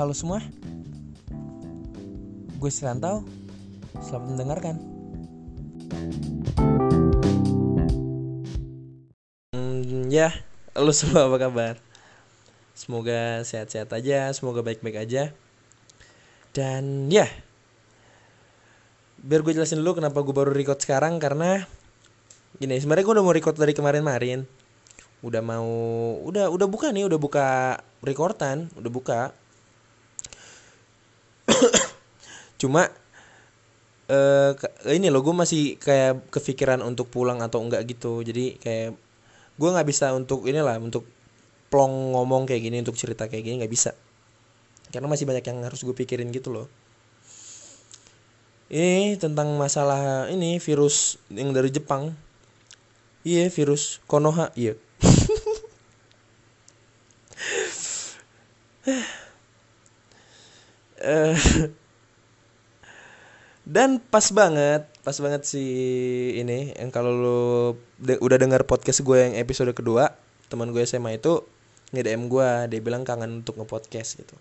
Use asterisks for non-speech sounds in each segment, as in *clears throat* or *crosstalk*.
Halo semua. Gue Sirantau Selamat mendengarkan. Hmm, Ya, halo semua apa kabar? Semoga sehat-sehat aja, semoga baik-baik aja. Dan ya Biar gue jelasin dulu kenapa gue baru record sekarang Karena Gini, sebenarnya gue udah mau record dari kemarin-marin. Udah mau udah udah buka nih udah buka recordan udah buka cuma uh, ini loh gue masih kayak kepikiran untuk pulang atau enggak gitu. Jadi kayak gue nggak bisa untuk inilah untuk plong ngomong kayak gini untuk cerita kayak gini nggak bisa. Karena masih banyak yang harus gue pikirin gitu loh. Ini tentang masalah ini virus yang dari Jepang. Iya virus Konoha iya *laughs* Eh, *laughs* dan pas banget, pas banget si ini yang kalau lu de udah dengar podcast gue yang episode kedua, teman gue SMA itu nge-DM gue, dia bilang kangen untuk nge-podcast gitu.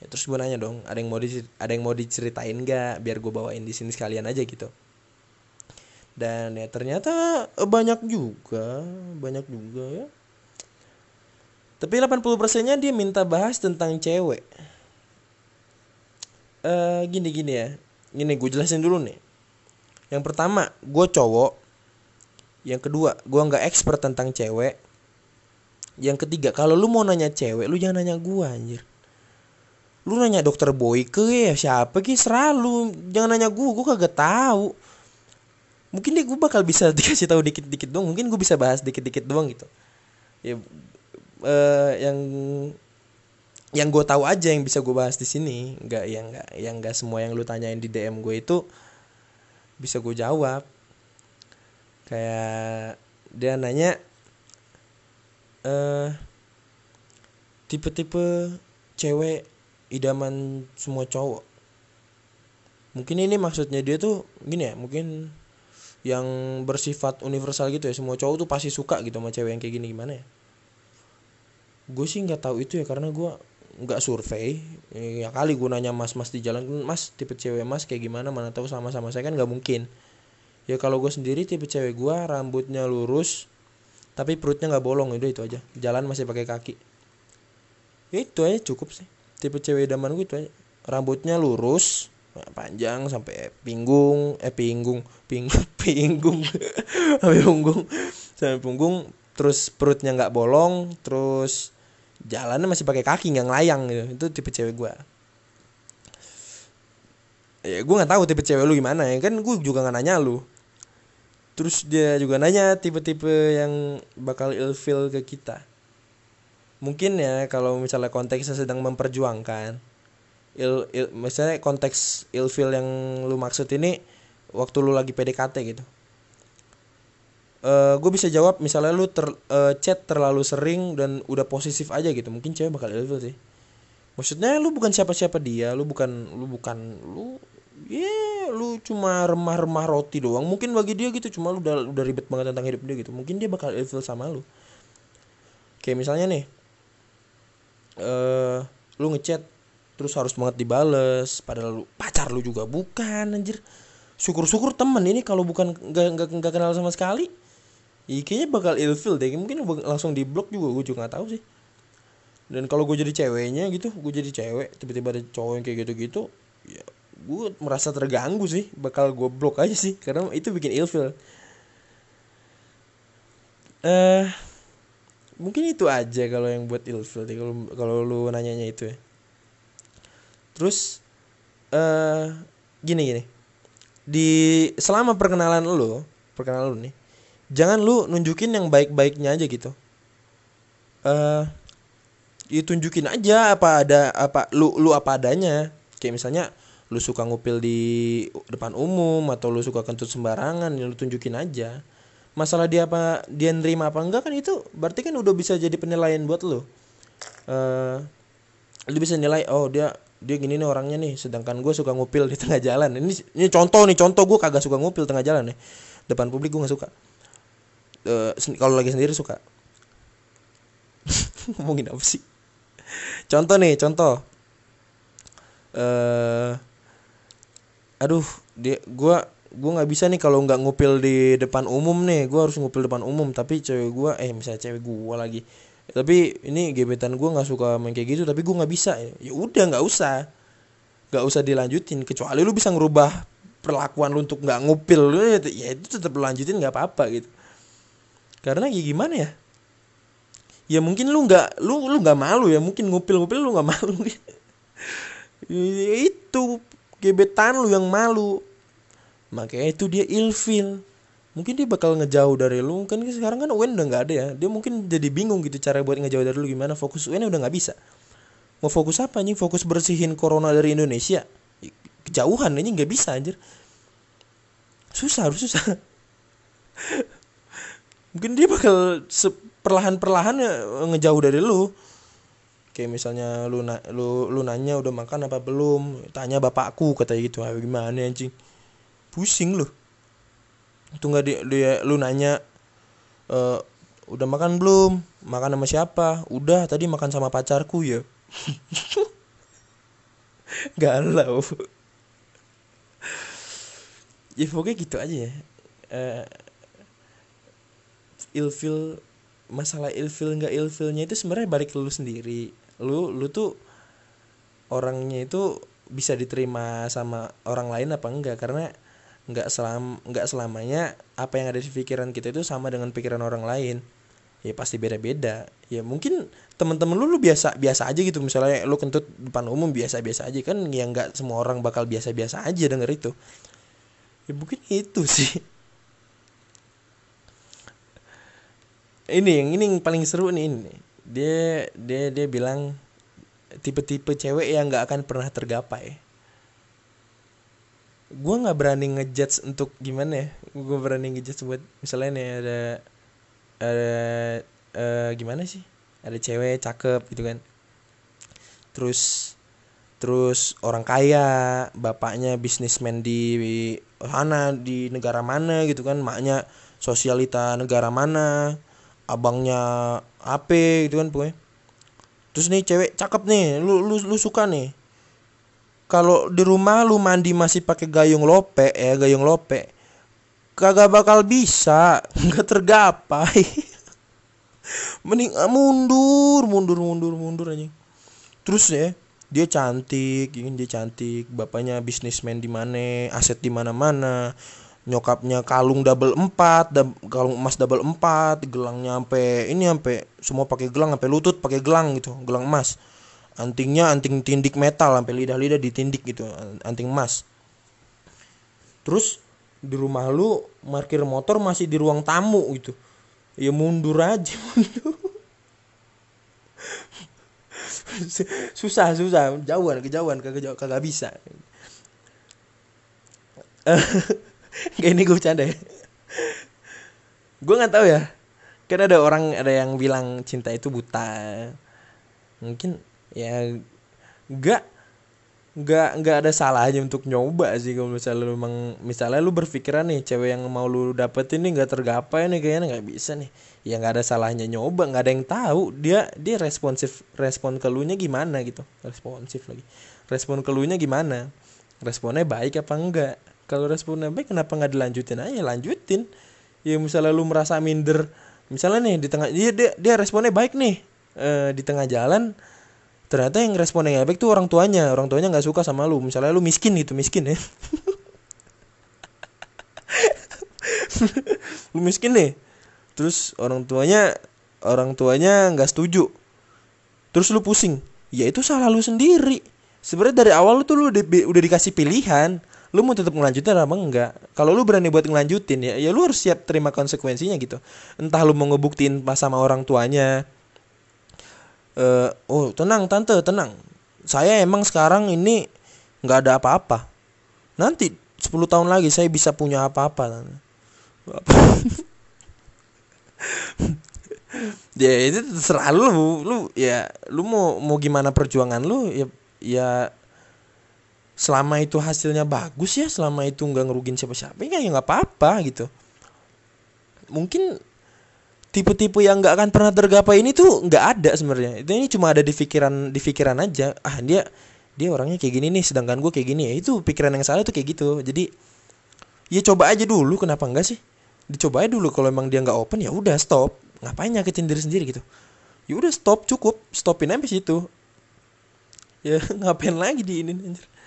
Ya terus gue nanya dong, ada yang mau di ada yang mau diceritain gak biar gue bawain di sini sekalian aja gitu. Dan ya ternyata banyak juga, banyak juga ya. Tapi 80%-nya dia minta bahas tentang cewek. Eh gini gini ya. Gini gue jelasin dulu nih. Yang pertama, gue cowok. Yang kedua, gue nggak expert tentang cewek. Yang ketiga, kalau lu mau nanya cewek, lu jangan nanya gue anjir. Lu nanya dokter Boyke ya siapa ki selalu jangan nanya gue, gue kagak tahu. Mungkin deh gue bakal bisa *laughs* dikasih tahu dikit-dikit doang, mungkin gue bisa bahas dikit-dikit doang gitu. Ya uh, yang yang gue tahu aja yang bisa gue bahas di sini nggak yang nggak yang nggak semua yang lu tanyain di dm gue itu bisa gue jawab. Kayak dia nanya eh tipe-tipe cewek idaman semua cowok. Mungkin ini maksudnya dia tuh gini ya mungkin yang bersifat universal gitu ya semua cowok tuh pasti suka gitu sama cewek yang kayak gini gimana ya? Gue sih nggak tahu itu ya karena gue nggak survei ya kali gue nanya mas mas di jalan mas tipe cewek mas kayak gimana? Mana tahu sama sama saya kan nggak mungkin. Ya kalau gue sendiri tipe cewek gue rambutnya lurus tapi perutnya nggak bolong itu itu aja. Jalan masih pakai kaki. Ya itu aja cukup sih. Tipe cewek idaman gue itu aja. Rambutnya lurus panjang sampai pinggung eh pinggung pinggung *laughs* pinggung sampai punggung sampai punggung terus perutnya nggak bolong terus jalannya masih pakai kaki nggak ngelayang gitu. Itu tipe cewek gue ya gue nggak tahu tipe cewek lu gimana ya. Kan gue juga nggak nanya lu. Terus dia juga nanya tipe-tipe yang bakal ilfil ke kita. Mungkin ya kalau misalnya konteksnya sedang memperjuangkan il, il misalnya konteks ilfil yang lu maksud ini waktu lu lagi PDKT gitu uh, gue bisa jawab misalnya lu ter, uh, chat terlalu sering dan udah posesif aja gitu mungkin cewek bakal ilfil sih. Maksudnya lu bukan siapa-siapa dia lu bukan lu bukan lu ya yeah, lu cuma remah-remah roti doang. Mungkin bagi dia gitu cuma lu udah udah ribet banget tentang hidup dia gitu. Mungkin dia bakal ilfil sama lu. Kayak misalnya nih eh uh, lu ngechat terus harus banget dibales padahal lu pacar lu juga bukan anjir. Syukur-syukur temen ini kalau bukan nggak nggak kenal sama sekali ya kayaknya bakal ilfil deh. Mungkin langsung di blok juga gue juga nggak tahu sih. Dan kalau gue jadi ceweknya gitu gue jadi cewek tiba-tiba ada cowok yang kayak gitu-gitu ya gue merasa terganggu sih. Bakal gue blok aja sih karena itu bikin ilfil eh uh, mungkin itu aja kalau yang buat ilfil kalau kalau lu nanyanya itu ya. Terus eh uh, gini gini di selama perkenalan lu perkenalan lu nih jangan lu nunjukin yang baik-baiknya aja gitu. Eh uh, ya tunjukin aja apa ada apa lu lu apa adanya. Kayak misalnya lu suka ngupil di depan umum atau lu suka kentut sembarangan ya lu tunjukin aja. Masalah dia apa dia nerima apa enggak kan itu berarti kan udah bisa jadi penilaian buat lu. Uh, lu bisa nilai oh dia dia gini nih orangnya nih sedangkan gue suka ngupil di tengah jalan. Ini ini contoh nih contoh gue kagak suka ngupil tengah jalan nih. Depan publik gue nggak suka uh, kalau lagi sendiri suka. *laughs* Ngomongin apa sih? Contoh nih contoh. Eh aduh dia gua gua nggak bisa nih kalau nggak ngupil di depan umum nih. Gua harus ngupil depan umum tapi cewek gua eh misalnya cewek gua lagi. Tapi ini gebetan gua nggak suka main kayak gitu tapi gua nggak bisa. Ya udah nggak usah. Nggak usah dilanjutin kecuali lu bisa ngerubah perlakuan lu untuk nggak ngupil. Ya itu tetap lanjutin nggak apa-apa gitu karena ya gimana ya? Ya mungkin lu nggak lu lu nggak malu ya mungkin ngupil ngupil lu nggak malu. *laughs* Ya itu gebetan lu yang malu. Makanya itu dia ilfil. Mungkin dia bakal ngejauh dari lu. Kan sekarang kan UN udah nggak ada ya. Dia mungkin jadi bingung gitu cara buat ngejauh dari lu gimana. Fokus UN udah nggak bisa. Mau fokus apa nih fokus bersihin corona dari Indonesia? Kejauhan ini nggak bisa anjir. Susah harus susah *laughs* mungkin dia bakal perlahan-perlahan ya ngejauh dari lu. Kayak misalnya lu na lu lu nanya udah makan apa belum tanya bapakku kata gitu. Ah, gimana anjing? Pusing lu. Itu nggak dia, dia lu nanya e, udah makan belum? Makan sama siapa? Udah tadi makan sama pacarku ya. *laughs* Galau. Ya pokoknya gitu aja ya. Uh, ilfil masalah ilfil nggak ilfilnya itu sebenarnya balik lu sendiri. Lu lu tuh orangnya itu bisa diterima sama orang lain apa enggak? Karena nggak selam nggak selamanya apa yang ada di pikiran kita itu sama dengan pikiran orang lain. Ya pasti beda-beda. Ya mungkin teman-teman lu lu biasa biasa aja gitu. Misalnya lu kentut depan umum biasa-biasa aja. Kan yang nggak semua orang bakal biasa-biasa aja denger itu. Ya mungkin itu sih ini yang ini yang paling seru nih ini. Dia dia dia bilang tipe-tipe cewek yang nggak akan pernah tergapai. Gue nggak berani ngejudge untuk gimana ya. Gue berani ngejudge buat misalnya nih ada ada uh, gimana sih? Ada cewek cakep gitu kan. Terus terus orang kaya bapaknya bisnismen di sana di negara mana gitu kan maknya sosialita negara mana abangnya AP gitu kan pokoknya. Terus nih cewek cakep nih lu lu lu suka nih. Kalau di rumah lu mandi masih pakai gayung lope ya gayung lope kagak bakal bisa *laughs* nggak tergapai. *laughs* Mending ah, mundur mundur mundur mundur aja terus ya dia cantik ingin dia cantik bapaknya bisnismen di mana aset di mana mana nyokapnya kalung double empat kalung emas double empat gelangnya sampai ini sampai semua pakai gelang sampai lutut pakai gelang gitu gelang emas. Antingnya anting tindik metal sampai lidah-lidah ditindik gitu anting emas. Terus di rumah lu parkir motor masih di ruang tamu gitu. Ya mundur aja *laughs* mundur. Susah susah. Jauhan kejauhan kagak kagak bisa *laughs* kayak *laughs* ini gue bercanda ya. Gue nggak tahu ya. Kan ada orang ada yang bilang cinta itu buta. Mungkin ya nggak nggak nggak ada salahnya untuk nyoba sih kalau misalnya lu memang misalnya lu berpikiran nih cewek yang mau lu dapetin nih nggak tergapai nih kayaknya nggak bisa nih. Ya nggak ada salahnya nyoba nggak ada yang tahu dia dia responsif respon ke lu nya gimana gitu. Responsif lagi. Respon ke lu nya gimana? Responnya baik apa enggak kalau responnya baik kenapa nggak dilanjutin aja? Lanjutin. Ya misalnya lu merasa minder misalnya nih di tengah dia dia, dia responnya baik nih e, di tengah jalan. Ternyata yang responnya nggak baik tuh orang tuanya. Orang tuanya nggak suka sama lu. Misalnya lu miskin gitu miskin ya. *laughs* Lu miskin nih terus orang tuanya orang tuanya nggak setuju. Terus lu pusing. Ya itu salah lu sendiri. Sebenarnya dari awal lu tuh lu udah, udah dikasih pilihan lu mau tetap ngelanjutin apa enggak? Kalau lu berani buat ngelanjutin ya ya lu harus siap terima konsekuensinya gitu. Entah lu mau ngebuktiin pas sama orang tuanya. Uh, oh tenang tante tenang. Saya emang sekarang ini nggak ada apa-apa. Nanti 10 tahun lagi saya bisa punya apa-apa *laughs* ya itu terserah lu. Lu ya lu mau mau gimana perjuangan lu ya ya selama itu hasilnya bagus ya selama itu nggak ngerugin siapa-siapa ya nggak apa-apa gitu. Mungkin tipe-tipe yang nggak akan pernah tergapai ini tuh nggak ada sebenarnya. Itu ini cuma ada di pikiran di pikiran aja. Ah dia dia orangnya kayak gini nih sedangkan gue kayak gini. Ya itu pikiran yang salah tuh kayak gitu. Jadi ya coba aja dulu kenapa enggak sih? Dicoba aja dulu kalau emang dia nggak open ya udah stop. Ngapain nyakitin diri sendiri gitu. Ya udah stop cukup. Stopin aja situ. Ya *laughs* ngapain lagi di ini anjir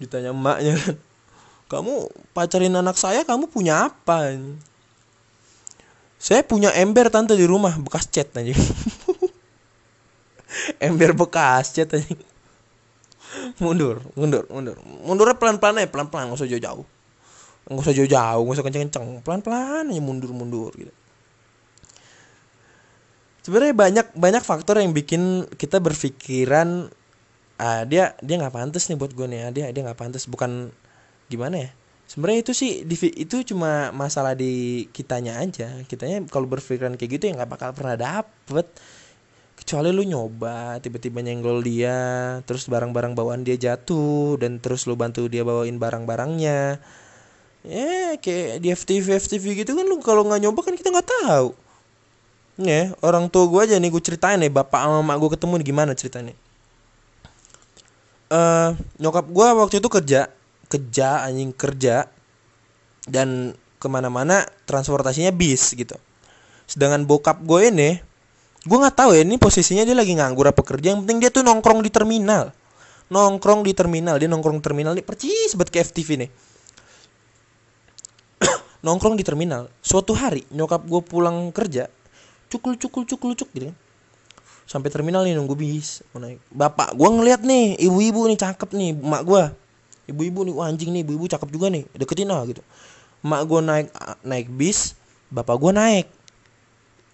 ditanya emaknya kan kamu pacarin anak saya kamu punya apa saya punya ember tante di rumah bekas cat aja. *laughs* ember bekas cat aja. mundur, mundur, mundur. Mundurnya pelan-pelan aja, pelan-pelan, nggak usah jauh-jauh. Nggak usah jauh-jauh, nggak usah kenceng-kenceng. Pelan-pelan aja mundur-mundur gitu. Sebenarnya banyak banyak faktor yang bikin kita berpikiran ah dia dia nggak pantas nih buat gue nih, ah, dia dia nggak pantas. Bukan gimana ya? sebenarnya itu sih itu cuma masalah di kitanya aja. Kitanya kalau berpikiran kayak gitu ya nggak bakal pernah dapet. Kecuali lu nyoba tiba-tiba nyenggol dia terus barang-barang bawaan dia jatuh dan terus lu bantu dia bawain barang-barangnya. Ya kayak di FTV FTV gitu kan lu kalau nggak nyoba kan kita nggak tahu ya orang tua gue aja nih gue ceritain nih bapak sama mak gue ketemu nih gimana ceritanya? Uh, nyokap gue waktu itu kerja kerja anjing kerja dan ke mana-mana transportasinya bis gitu. Sedangkan bokap gue ini gue nggak tahu ya ini posisinya dia lagi nganggur apa kerja yang penting dia tuh nongkrong di terminal. Nongkrong di terminal dia nongkrong terminal nih percis buat ke FTV nih. Nongkrong di terminal. Suatu hari nyokap gue pulang kerja cukul cukul cukul cuk gitu kan. Sampai terminal nih nunggu bis mau naik. Bapak gue ngeliat nih ibu-ibu nih cakep nih emak gue ibu-ibu nih anjing nih ibu-ibu cakep juga nih deketin lah gitu. Mak gue naik naik bis bapak gue naik.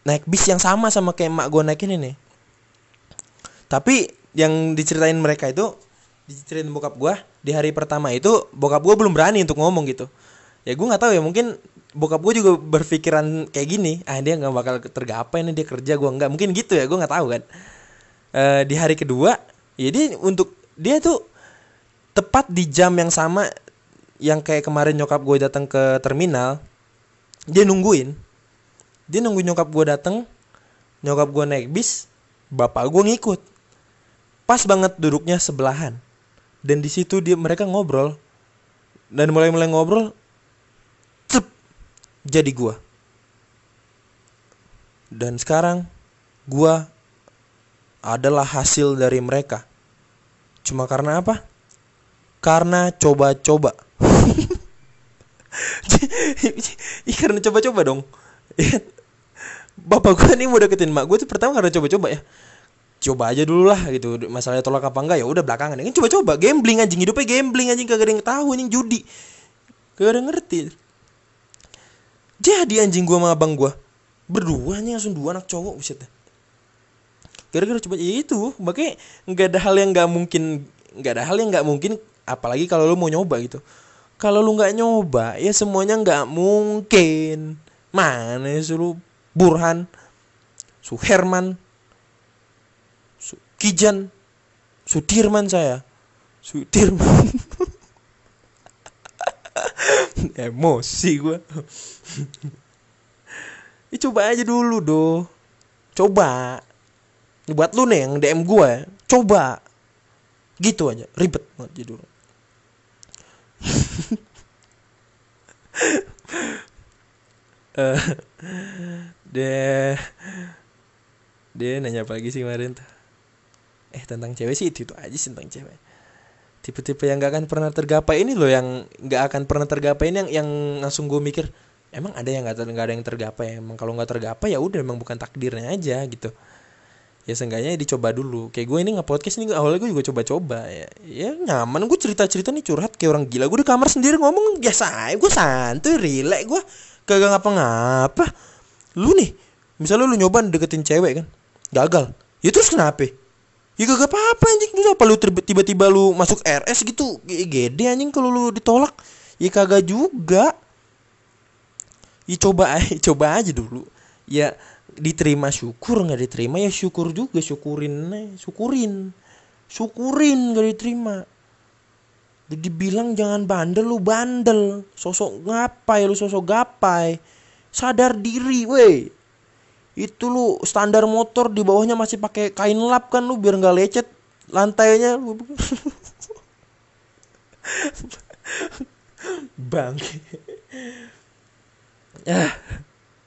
Naik bis yang sama sama kayak mak gue naik ini nih. Tapi yang diceritain mereka itu diceritain bokap gue di hari pertama itu bokap gue belum berani untuk ngomong gitu. Ya gue nggak tahu ya mungkin bokap gue juga berpikiran kayak gini ah dia nggak bakal tergapai nih dia kerja. Gue nggak mungkin gitu ya gue nggak tahu kan. E, di hari kedua ya untuk dia tuh tepat di jam yang sama yang kayak kemarin nyokap gue datang ke terminal dia nungguin. Dia nunggu nyokap gue datang nyokap gue naik bis bapak gue ngikut. Pas banget duduknya sebelahan. Dan di situ dia mereka ngobrol. Dan mulai mulai ngobrol jadi gue dan sekarang gue adalah hasil dari mereka cuma karena apa karena coba-coba. *laughs* karena coba-coba dong. *laughs* Bapak gue nih mau deketin mak gue tuh pertama karena coba-coba ya. Coba aja dulu lah gitu. Masalahnya tolak apa enggak ya udah belakangan. Ini coba-coba gambling anjing hidupnya gambling anjing kagak ada yang tahu anjing judi. Kagak ada ngerti. Jadi anjing gue sama abang gue berdua nih langsung dua anak cowok buset gara-gara coba ya itu. Makanya nggak ada hal yang nggak mungkin nggak ada hal yang nggak mungkin apalagi kalau lu mau nyoba gitu. Kalau lu nggak nyoba ya semuanya nggak mungkin. Mana ya suruh Burhan Suherman Su Kijan Sudirman saya. Sudirman *laughs* emosi gue *laughs* ya, coba aja dulu doh coba. Buat lu nih yang DM gue coba. Gitu aja ribet banget jadi dulu *laughs* uh, dia dia nanya apa lagi sih kemarin eh tentang cewek sih itu, itu aja sih tentang cewek tipe-tipe yang gak akan pernah tergapai ini loh yang gak akan pernah tergapai ini yang yang langsung gue mikir emang ada yang gak, gak ada yang tergapai? Emang kalau nggak tergapai ya udah emang bukan takdirnya aja gitu. Ya seenggaknya dicoba dulu. Kayak gue ini nggak podcast ini awalnya gue juga coba-coba ya. Ya nyaman gue cerita-cerita nih curhat kayak orang gila. Gue di kamar sendiri ngomong biasa aja gue santuy rilek gue kagak ngapa-ngapa. Lu nih misalnya lu nyoba deketin cewek kan gagal. Ya terus kenapa ya gak apa-apa anjing. Lu apa lu tiba-tiba lu masuk RS gitu? Gede anjing kalau lu ditolak. Ya kagak juga. Ya coba *laughs* coba aja dulu. Ya diterima syukur nggak diterima? Ya syukur juga syukurin syukurin. Syukurin gak diterima. Jadi bilang jangan bandel lu bandel. Sosok ngapai lu sosok gapai. Sadar diri weh itu lu standar motor di bawahnya masih pakai kain lap kan lu biar nggak lecet lantainya. *laughs* Lu bang ya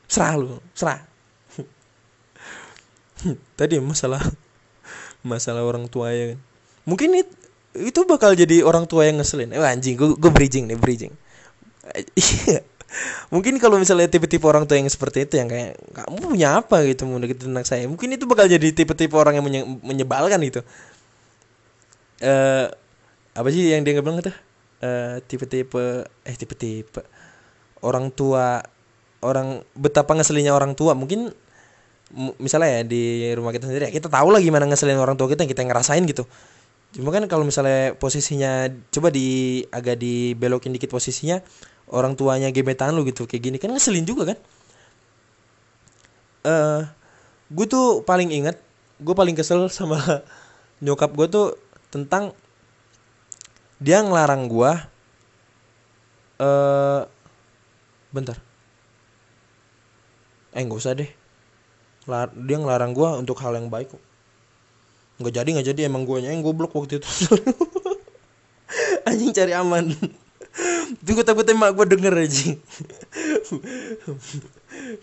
serah lu serah. *laughs* Tadi masalah masalah orang tua ya kan. Mungkin it, itu bakal jadi orang tua yang ngeselin. Eh anjing gue gue bridging nih bridging. Iya mungkin kalau misalnya tipe-tipe orang tua yang seperti itu yang kayak kamu punya apa gitu mau deketin anak saya? Mungkin itu bakal jadi tipe-tipe orang yang menye menyebalkan gitu. Eh uh, apa sih yang dia nggak bilang itu uh, tipe-tipe eh tipe-tipe. Orang tua orang betapa ngeselinnya orang tua. Mungkin misalnya ya di rumah kita sendiri ya kita tahu lah gimana ngeselin orang tua kita yang kita ngerasain gitu. Cuma kan kalau misalnya posisinya coba di agak dibelokin dikit posisinya orang tuanya gebetan lu gitu kayak gini. Kan ngeselin juga kan? Eh uh, gue tuh paling inget gue paling kesel sama *laughs* nyokap gue tuh tentang dia ngelarang gue eh uh, bentar. Eh nggak usah deh. Lar dia ngelarang gue untuk hal yang baik kok. Nggak jadi nggak jadi. Emang gue yang goblok waktu itu. *laughs* Anjing cari aman Tunggu takut emak gue denger aja.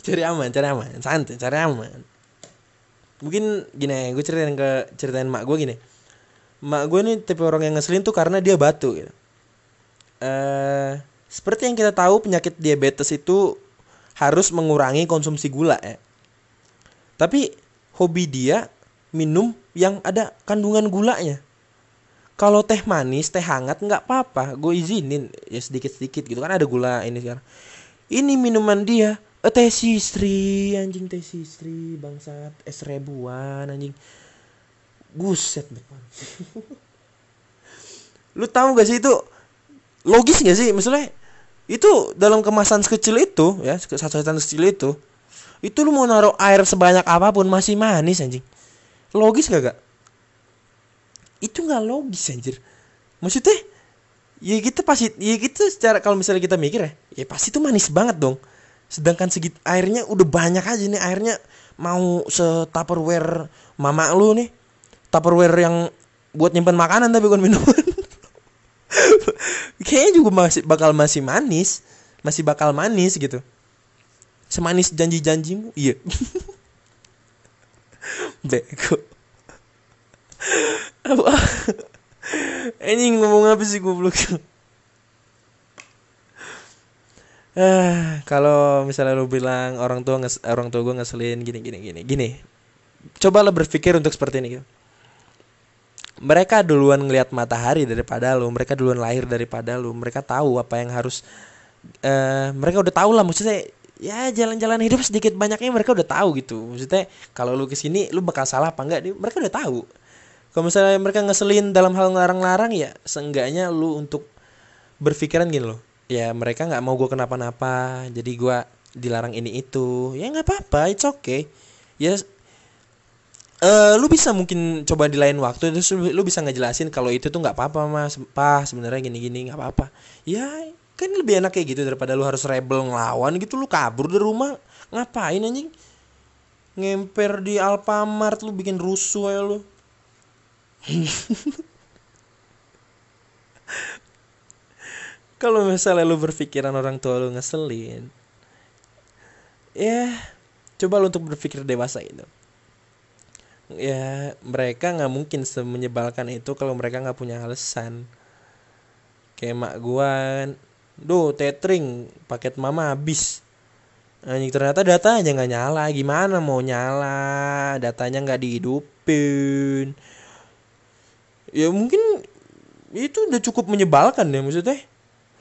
cari aman, cari aman, santai, cari aman. Mungkin gini, gue ceritain ke ceritain mak gue gini. Mak gue nih tipe orang yang ngeselin tuh karena dia batu gitu. Uh, seperti yang kita tahu penyakit diabetes itu harus mengurangi konsumsi gula ya. Tapi hobi dia minum yang ada kandungan gulanya kalau teh manis teh hangat nggak apa-apa. Gue izinin. Ya sedikit sedikit gitu. Kan ada gula ini sekarang. Ini minuman dia. Eh, teh sistri anjing teh sistri bangsat. Es ribuan anjing. Buset depan *laughs* lu tahu gak sih itu? Logis gak sih? Maksudnya itu dalam kemasan sekecil itu ya sasetan kecil itu itu lu mau naruh air sebanyak apa pun masih manis anjing. Logis gak gak itu nggak logis anjir. Maksudnya ya kita pasti ya kita secara kalau misalnya kita mikir ya ya pasti itu manis banget dong. Sedangkan segit airnya udah banyak aja nih airnya mau setupperware mama lu nih. Tupperware yang buat nyimpan makanan tapi bukan minuman *laughs* kayaknya juga masih bakal masih manis masih bakal manis gitu. Semanis janji-janjimu iya. *laughs* Beko apa? Ini ngomong apa sih goblok? Ah kalau misalnya lu bilang orang tua nges orang tua gue ngeselin gini gini gini gini. Cobalah berpikir untuk seperti ini mereka duluan ngelihat matahari daripada lu mereka duluan lahir daripada lu mereka tahu apa yang harus uh, mereka udah tahu lah maksudnya ya jalan-jalan hidup sedikit banyaknya mereka udah tahu gitu. Maksudnya kalau lu ke sini lu bakal salah apa enggak? Mereka udah tahu kalau misalnya mereka ngeselin dalam hal ngelarang-larang ya seenggaknya lu untuk berpikiran gini loh. Ya mereka nggak mau gue kenapa-napa jadi gue dilarang ini itu. Ya nggak apa-apa it's okay. Ya uh, lu bisa mungkin coba di lain waktu terus lu bisa ngejelasin kalau itu tuh nggak apa-apa mas. Pak sebenarnya gini-gini nggak apa-apa. Ya kan lebih enak kayak gitu daripada lu harus rebel ngelawan gitu lu kabur dari rumah. Ngapain anjing? Ngemper di Alfamart lu bikin rusuh ya lu *laughs* kalau misalnya lu berpikiran orang tua lu ngeselin ya coba lu untuk berpikir dewasa itu ya mereka nggak mungkin semenyebalkan itu kalau mereka nggak punya alasan. Kayak mak gua do tethering paket mama habis. Anjing ternyata datanya nggak nyala. Gimana mau nyala? Datanya nggak dihidupin ya mungkin itu udah cukup menyebalkan ya maksudnya.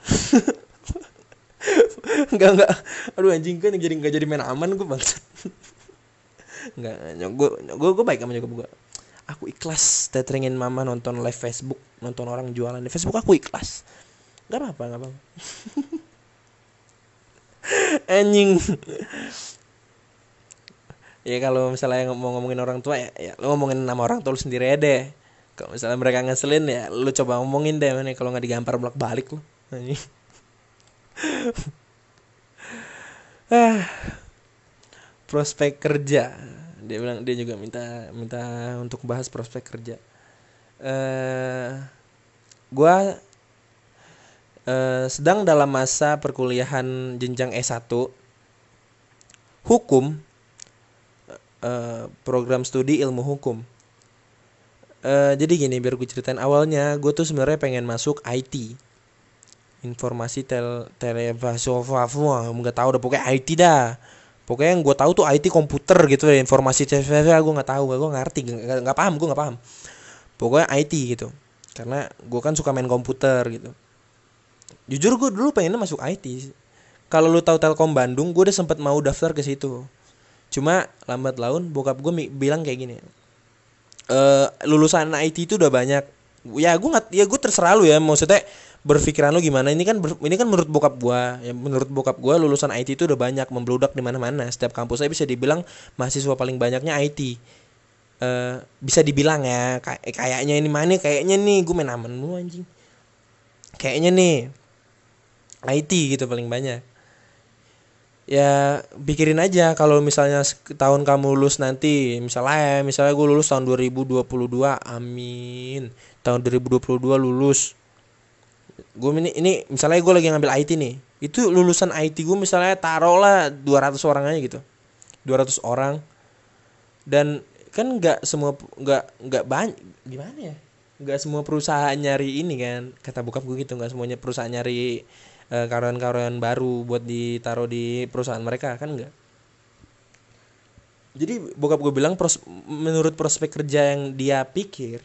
*laughs* Nggak nggak. Aduh anjing kan jadi nggak jadi main aman gue bangsat *laughs* nggak gue gue gue baik sama nyokap gue aku ikhlas teteringin mama nonton live Facebook nonton orang jualan di Facebook aku ikhlas. Nggak apa nggak -apa. *laughs* anjing. Ya kalau misalnya mau ngomongin orang tua ya, ya lo ngomongin nama orang tua lu sendiri aja deh kalau misalnya mereka ngeselin ya lu coba ngomongin deh mana kalau nggak digampar bolak balik lu ah. Prospek kerja. Dia bilang dia juga minta minta untuk bahas prospek kerja. Eh gua eh, sedang dalam masa perkuliahan jenjang S1 hukum eh, program studi ilmu hukum eh, jadi gini biar gue ceritain awalnya gue tuh sebenarnya pengen masuk IT informasi tel televasi nggak tahu udah pokoknya IT dah. Pokoknya yang gue tahu tuh IT komputer gitu ya informasi televisi gue nggak tahu gue ngerti nggak paham gue nggak paham. Pokoknya IT gitu karena gue kan suka main komputer gitu. Jujur gue dulu pengennya masuk IT kalau lu tahu Telkom Bandung gue udah sempet mau daftar ke situ. Cuma lambat laun bokap gue bilang kayak gini e, lulusan IT itu udah banyak. Ya gue nggak ya gue terserah lu ya. Maksudnya berpikiran lu gimana? Ini kan ber, ini kan menurut bokap gua. Ya menurut bokap gua lulusan IT itu udah banyak membludak di mana-mana. Setiap kampus saya bisa dibilang mahasiswa paling banyaknya IT uh, eh, bisa dibilang ya kayak kayaknya ini mana? Kayaknya nih gue main aman lu anjing. Kayaknya nih IT gitu paling banyak ya pikirin aja kalau misalnya tahun kamu lulus nanti. Misalnya misalnya gue lulus tahun 2022 amin. Tahun 2022 lulus. Gue ini ini misalnya gue lagi ngambil IT nih. Itu lulusan IT gue misalnya taruh lah 200 orang aja gitu. 200 orang. Dan kan nggak semua nggak nggak banyak gimana ya? Nggak semua perusahaan nyari ini kan. Kata bokap gue gitu nggak semuanya perusahaan nyari uh, karyawan-karyawan baru buat ditaruh di perusahaan mereka kan enggak? Jadi bokap gue bilang pros, menurut prospek kerja yang dia pikir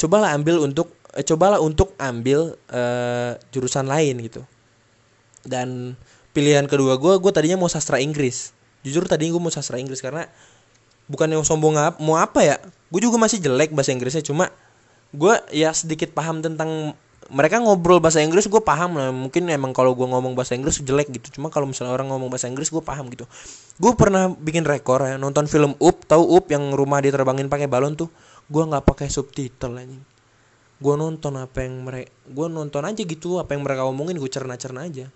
cobalah ambil untuk eh, cobalah untuk ambil eh, jurusan lain gitu. Dan pilihan kedua gue gue tadinya mau sastra Inggris. Jujur tadi gue mau sastra Inggris karena bukan yang sombong ap mau apa ya? Gue juga masih jelek bahasa Inggrisnya cuma gue ya sedikit paham tentang mereka ngobrol bahasa Inggris gue paham lah. Mungkin emang kalau gue ngomong bahasa Inggris jelek gitu. Cuma kalau misalnya orang ngomong bahasa Inggris gue paham gitu. Gue pernah bikin rekor ya nonton film Up. Tahu Up yang rumah diterbangin pakai balon tuh? Gue nggak pakai subtitle anjing. Gue nonton apa yang mereka gue nonton aja gitu. Apa yang mereka omongin gue cerna-cerna aja.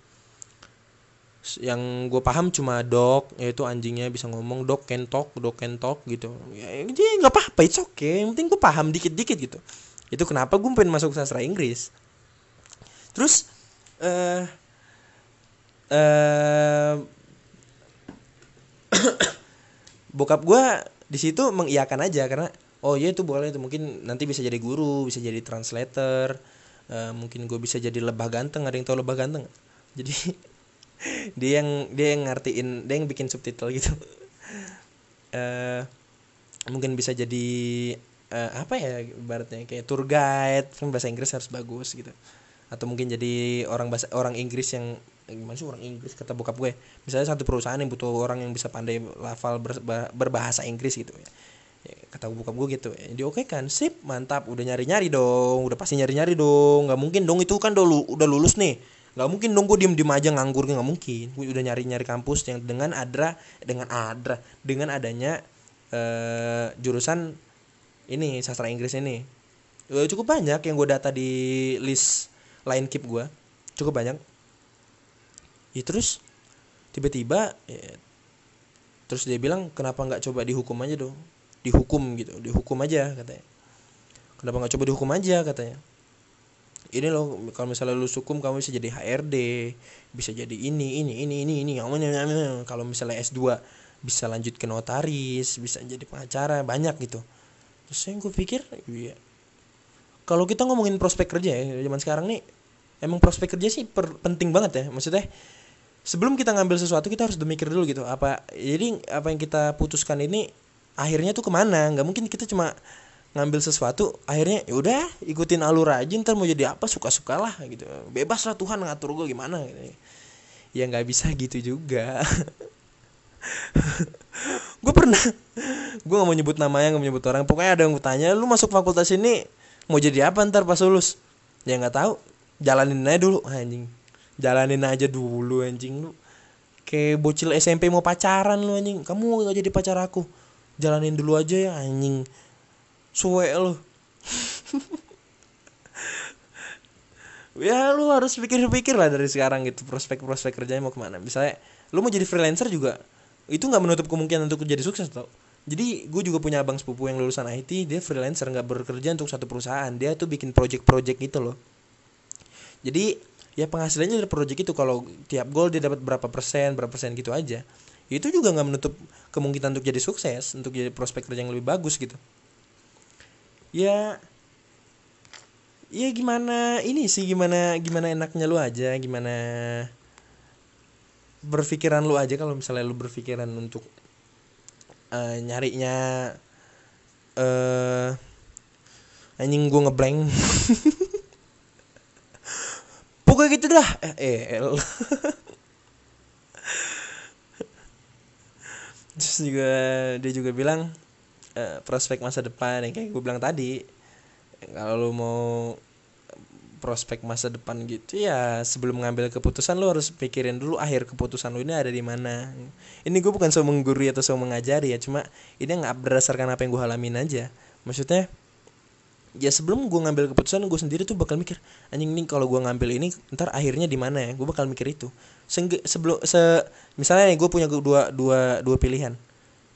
Yang gue paham cuma dog yaitu anjingnya bisa ngomong dog can talk dog can talk gitu. Ya jadi nggak apa-apa itu oke okay. yang penting gue paham dikit-dikit gitu. Itu kenapa gue pengen masuk sastra Inggris terus eh uh, uh, *coughs* bokap gue di situ mengiyakan aja karena oh iya itu boleh itu mungkin nanti bisa jadi guru bisa jadi translator uh, mungkin gue bisa jadi lebah ganteng ada yang tahu lebah ganteng? Jadi *laughs* dia yang dia yang ngertiin dia yang bikin subtitle gitu. Uh, *laughs* mungkin bisa jadi uh, apa ya ibaratnya kayak tour guide kan bahasa Inggris harus bagus gitu atau mungkin jadi orang bahasa orang Inggris yang gimana sih orang Inggris kata bokap gue. Misalnya satu perusahaan yang butuh orang yang bisa pandai lafal ber, berbahasa Inggris gitu ya. Ya, kata bokap gue gitu. Ya di oke kan? Sip mantap. Udah nyari nyari dong. Udah pasti nyari nyari dong. Nggak mungkin dong itu kan dulu udah lulus nih. Nggak mungkin dong gue diem diem aja nganggur nggak mungkin. Gue udah nyari nyari kampus yang dengan adra dengan adra dengan adanya uh, jurusan ini sastra Inggris ini. Uh, cukup banyak yang gue data di list line keep gue cukup banyak. Ya terus tiba-tiba ya, terus dia bilang kenapa nggak coba dihukum aja dong? Dihukum gitu dihukum aja katanya. Kenapa nggak coba dihukum aja katanya. Ini loh kalau misalnya lu hukum kamu bisa jadi HRD bisa jadi ini ini ini ini ini kalau misalnya S2 bisa lanjut ke notaris bisa jadi pengacara banyak gitu. Terus yang gue pikir iya kalau kita ngomongin prospek kerja ya zaman sekarang nih emang prospek kerja sih per, penting banget ya. Maksudnya sebelum kita ngambil sesuatu kita harus mikir dulu gitu. Apa jadi apa yang kita putuskan ini akhirnya tuh ke mana? Nggak mungkin kita cuma ngambil sesuatu akhirnya ya udah ikutin alur aja ntar mau jadi apa suka sukalah gitu. Bebas lah Tuhan ngatur gue gimana gitu. ya nggak bisa gitu juga. *laughs* Gue pernah gue nggak mau nyebut namanya nggak mau nyebut orang. Pokoknya ada yang tanya lu masuk fakultas ini mau jadi apa ntar pas lulus? Ya nggak tahu. Jalanin aja dulu anjing. Jalanin aja dulu anjing lu. Kayak bocil SMP mau pacaran lu anjing. Kamu gak jadi pacar aku? Jalanin dulu aja ya anjing. Suwe lo *laughs* ya lu harus pikir-pikir lah dari sekarang gitu prospek-prospek kerjanya mau ke mana. Misalnya lu mau jadi freelancer juga itu nggak menutup kemungkinan untuk jadi sukses tau jadi gue juga punya abang sepupu yang lulusan IT dia freelancer nggak bekerja untuk satu perusahaan. Dia tuh bikin project-project gitu loh. Jadi ya penghasilannya dari project itu kalau tiap goal dia dapat berapa persen berapa persen gitu aja itu juga nggak menutup kemungkinan untuk jadi sukses untuk jadi prospek kerja yang lebih bagus gitu. Ya ya gimana ini sih gimana gimana enaknya lu aja gimana berpikiran lu aja kalau misalnya lu berpikiran untuk uh, nyarinya eh uh, anjing gue ngeblank. *laughs* Pokoknya gitu dah. Eh, eh *laughs* terus juga dia juga bilang uh, prospek masa depan yang kayak gue bilang tadi kalau lu mau prospek masa depan gitu ya sebelum mengambil keputusan lu harus pikirin dulu akhir keputusan lu ini ada di mana. Ini gue bukan so menggurui atau so mengajari ya cuma ini nggak berdasarkan apa yang gue alamin aja. Maksudnya ya sebelum gue ngambil keputusan gue sendiri tuh bakal mikir anjing nih kalau gue ngambil ini ntar akhirnya di mana ya? Gue bakal mikir itu. Sengge, sebelum se misalnya gue punya dua dua dua pilihan.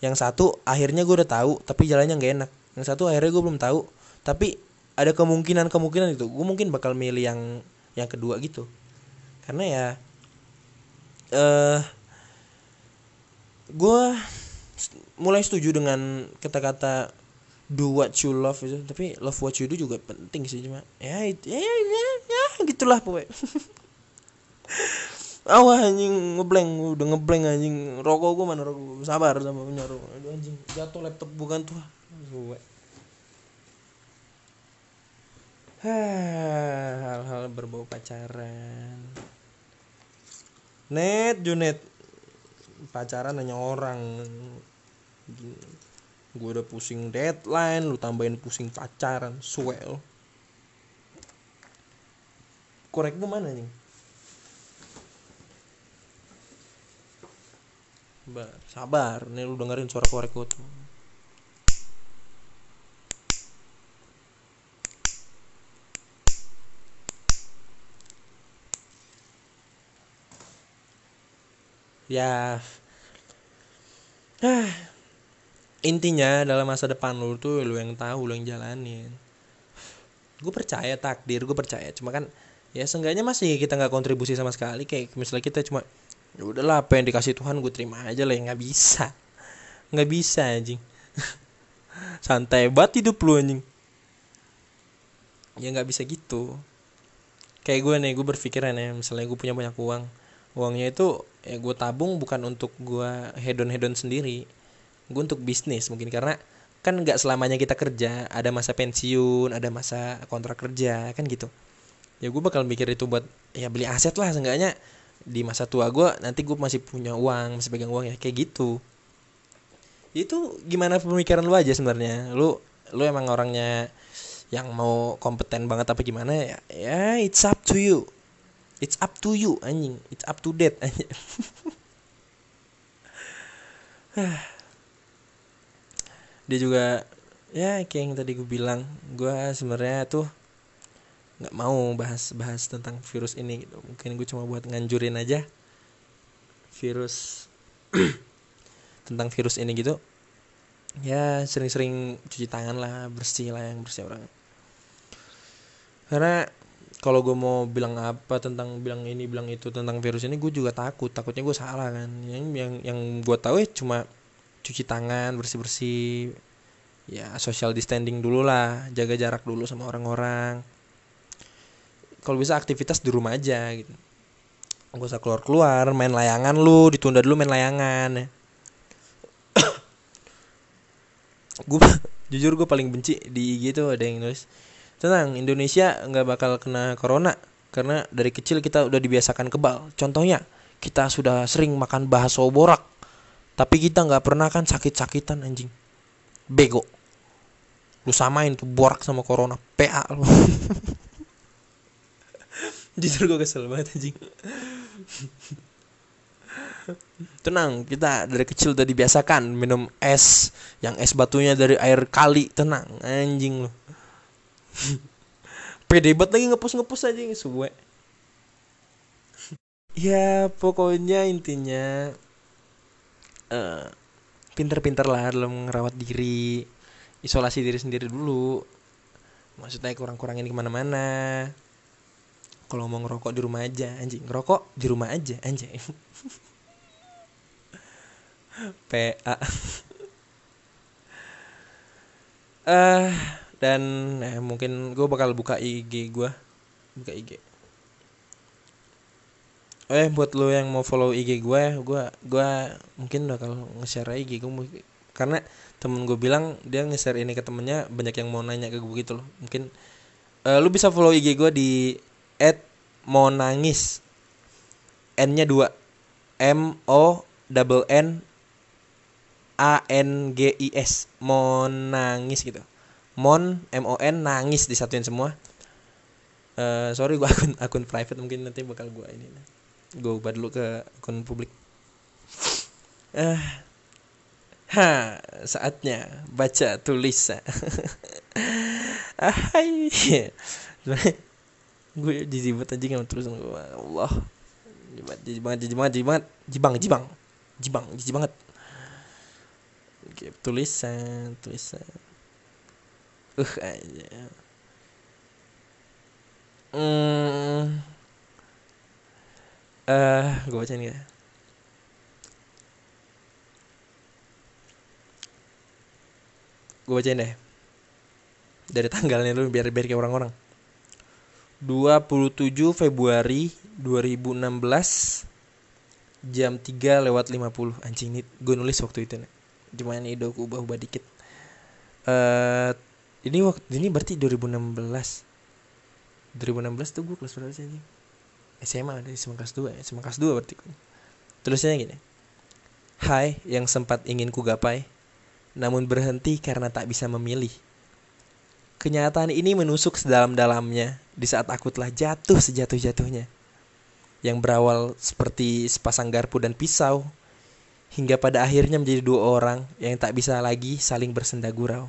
Yang satu akhirnya gue udah tahu tapi jalannya nggak enak. Yang satu akhirnya gue belum tahu. Tapi ada kemungkinan kemungkinan itu gue mungkin bakal milih yang yang kedua gitu. Karena ya eh uh, gue mulai setuju dengan kata-kata do what you love itu tapi love what you do juga penting sih cuma ya ya ya, ya, ya gitulah pokoknya. *laughs* Awah anjing ngeblank udah ngeblank anjing. Rokok gue mana rokok sabar sama punya rokok. Anjing jatuh laptop bukan tuh hal-hal berbau pacaran. Net Junet. Pacaran hanya orang. Gue udah pusing deadline lu tambahin pusing pacaran swell. Korek gue mana nih sabar. Nih lu dengerin suara korek gue tuh ya. Ah, intinya dalam masa depan lu tuh lu yang tahu lu yang jalanin. Gue percaya takdir gue percaya. Cuma kan ya seenggaknya masih kita nggak kontribusi sama sekali. Kayak misalnya kita cuma ya udahlah apa yang dikasih Tuhan gue terima aja lah. Nggak bisa. Nggak bisa anjing. *laughs* Santai banget hidup lu anjing. Ya nggak bisa gitu. Kayak gue nih gue berpikiran ya misalnya gue punya banyak uang uangnya itu ya gue tabung bukan untuk gue hedon hedon sendiri. Gue untuk bisnis mungkin karena kan nggak selamanya kita kerja. Ada masa pensiun ada masa kontrak kerja kan gitu. Ya gue bakal mikir itu buat ya beli aset lah seenggaknya. Di masa tua gue nanti gue masih punya uang masih pegang uang ya kayak gitu. Itu gimana pemikiran lu aja sebenarnya? Lu lu emang orangnya yang mau kompeten banget apa gimana ya ya it's up to you it's up to you anjing. It's up to date anjing. *sighs* Dia juga ya kayak yang tadi gue bilang gue sebenarnya tuh nggak mau bahas-bahas tentang virus ini gitu. Mungkin gue cuma buat nganjurin aja virus *clears throat* tentang virus ini gitu. Ya sering-sering cuci tangan lah bersih lah yang bersih orang. Karena kalau gue mau bilang apa tentang bilang ini bilang itu tentang virus ini gue juga takut. Takutnya gue salah kan. Yang yang yang gue tahu ya cuma cuci tangan bersih bersih ya social distancing dulu lah. Jaga jarak dulu sama orang-orang. Kalau bisa aktivitas di rumah aja gitu. Gak usah keluar keluar main layangan lu ditunda dulu main layangan ya. *coughs* Gue *coughs* jujur gue paling benci di IG tuh ada yang nulis Tenang, Indonesia nggak bakal kena corona karena dari kecil kita udah dibiasakan kebal. Contohnya, kita sudah sering makan bakso borak, tapi kita nggak pernah kan sakit-sakitan anjing. Bego. Lu samain tuh borak sama corona, PA lu. *laughs* Jujur gue kesel banget anjing. tenang kita dari kecil udah dibiasakan minum es yang es batunya dari air kali tenang anjing lu *laughs* pede banget lagi ngepus ngepus aja yang suwe. Ya pokoknya intinya eh, pinter-pinter lah dalam merawat diri isolasi diri sendiri dulu. Maksudnya kurang-kurangin ke mana-mana. Kalau mau ngerokok di rumah aja anjing. Ngerokok di rumah aja anjing. *laughs* PA *laughs* eh dan eh, mungkin gue bakal buka IG gue buka IG eh buat lo yang mau follow IG gue gue gue mungkin bakal nge-share IG gue karena temen gue bilang dia nge-share ini ke temennya banyak yang mau nanya ke gue gitu loh. Mungkin uh, lu bisa follow IG gue di at mau nangis n nya dua. M o double n a n g i s. Mau nangis gitu mon m o n nangis disatuin semua. Uh, sorry gue *laughs* akun akun private mungkin nanti bakal gue ini. Gue ubah dulu ke akun publik. Uh, ha saatnya baca tulisan *laughs* hai *laughs* gue banget anjing sama tulisan gue Allah. Jijik banget jijik banget jibang jibang. Jibang jijik banget. Oke, tulisan tulisan uh aja hmm. Eh uh, gue bacain ya. Gue bacain deh. Dari tanggalnya dulu biar biar kayak orang-orang. 27 Februari 2016 jam 3 lewat 50 anjing ini gue nulis waktu itu nih cuma ini udah ubah-ubah dikit. Uh, ini waktu ini berarti 2016 2016 tuh gue kelas berapa sih SMA dari SMA kelas 2 ya? SMA kelas 2 berarti. Tulisnya gini. Hai yang sempat ingin ku gapai namun berhenti karena tak bisa memilih. Kenyataan ini menusuk sedalam-dalamnya di saat aku telah jatuh sejatuh-jatuhnya. Yang berawal seperti sepasang garpu dan pisau, hingga pada akhirnya menjadi dua orang yang tak bisa lagi saling bersenda gurau.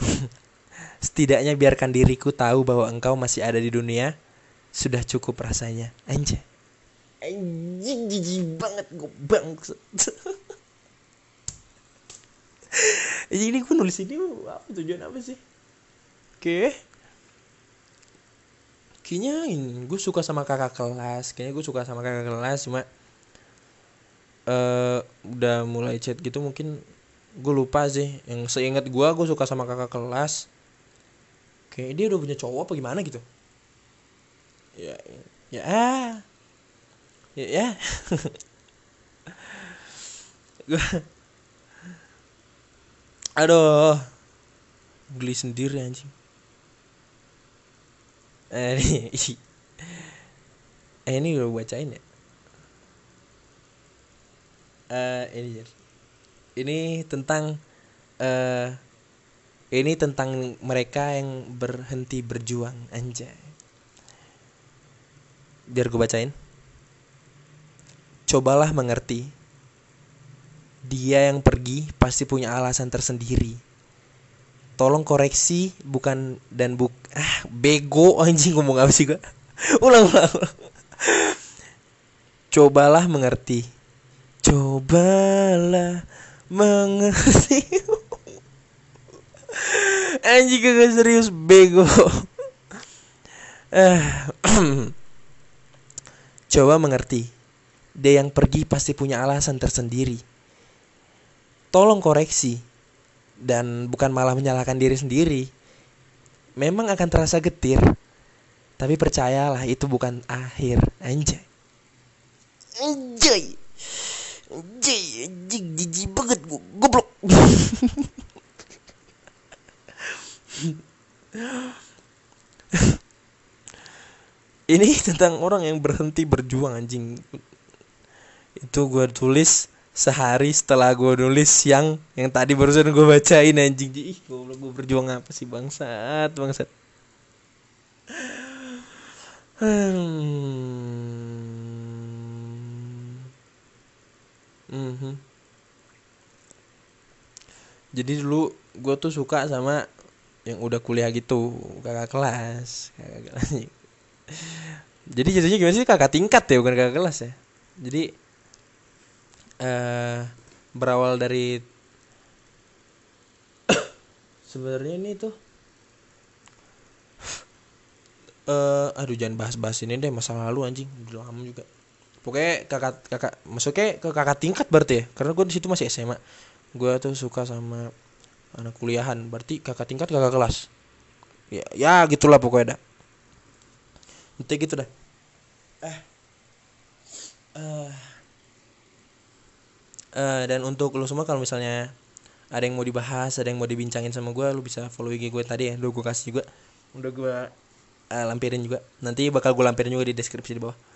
*laughs* Setidaknya biarkan diriku tahu bahwa engkau masih ada di dunia, sudah cukup rasanya. Anjay. Anjing jijik banget gue bangsa. *laughs* ini gue nulis ini apa tujuan apa sih? Oke. Kayaknya ini gue suka sama kakak kelas. Kayaknya gue suka sama kakak kelas cuma uh, udah mulai chat gitu mungkin gue lupa sih. Yang seingat gue gue suka sama kakak kelas. Kayak dia udah punya cowok apa gimana gitu. Ya ya ya ya. *laughs* gue Aduh. Geli sendiri anjing eh *laughs* ini eh, ini gue bacain ya uh, ini ini tentang uh, ini tentang mereka yang berhenti berjuang anjay. Biar gue bacain. Cobalah mengerti. Dia yang pergi pasti punya alasan tersendiri. Tolong koreksi bukan dan buk ah bego anjing ngomong apa sih gua? *laughs* Ulang ulang. Cobalah mengerti. Cobalah mengerti anjing gak serius bego eh *clears throat* coba mengerti dia yang pergi pasti punya alasan tersendiri tolong koreksi dan bukan malah menyalahkan diri sendiri. Memang akan terasa getir, tapi percayalah itu bukan akhir. Anjay. Anjay. Anjay, anjing jijik banget gua. Goblok. *laughs* Ini tentang orang yang berhenti berjuang anjing. Itu gue tulis sehari setelah gue nulis siang yang tadi barusan gue bacain anjing ih gue gue berjuang apa sih bangsat bangsat hmm. Hmm. jadi dulu gue tuh suka sama yang udah kuliah gitu kakak kelas kakak kelas. *laughs* Jadi jadinya gimana sih? Kakak tingkat ya bukan kakak kelas ya? Jadi uh, berawal dari *coughs* sebenarnya ini tuh eh aduh jangan bahas-bahas ini deh masa lalu anjing udah lama juga pokoknya kakak kakak maksudnya ke kakak tingkat berarti ya? Karena gue di situ masih SMA gue tuh suka sama anak kuliahan. Berarti kakak tingkat kakak kelas. Ya ya gitulah pokoknya dah. Nanti gitu dah. Eh. Eh. Eh, dan untuk lo semua kalau misalnya ada yang mau dibahas ada yang mau dibincangin sama gue lu bisa follow IG gue tadi ya. Udah gue kasih juga. Udah gue eh, lampirin juga. Nanti bakal gue lampirin juga di deskripsi di bawah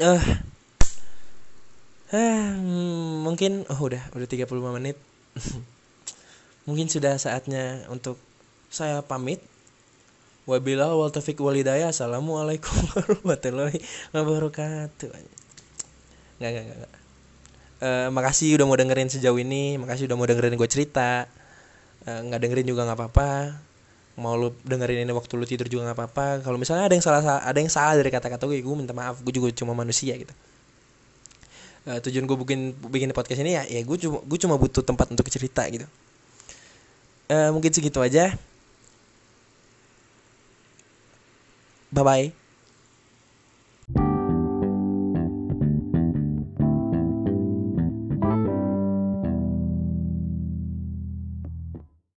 eh. Eh, mungkin oh udah udah 35 menit. *laughs* Mungkin sudah saatnya untuk saya pamit. Wabillahi wal taufiq walhidayah assalamualaikum *laughs* warahmatullahi wabarakatuh. Nggak nggak nggak. Eh, makasih udah mau dengerin sejauh ini. Makasih udah mau dengerin gue cerita. Eh, nggak dengerin juga nggak apa-apa mau lu dengerin ini waktu lu tidur juga nggak apa-apa. Kalau misalnya ada yang salah ada yang salah dari kata-kata gue gue minta maaf. Gue juga cuma manusia gitu. Eh, tujuan gue bikin bikin podcast ini ya ya gue cuma gue cuma butuh tempat untuk cerita gitu. Eh, mungkin segitu aja. Bye bye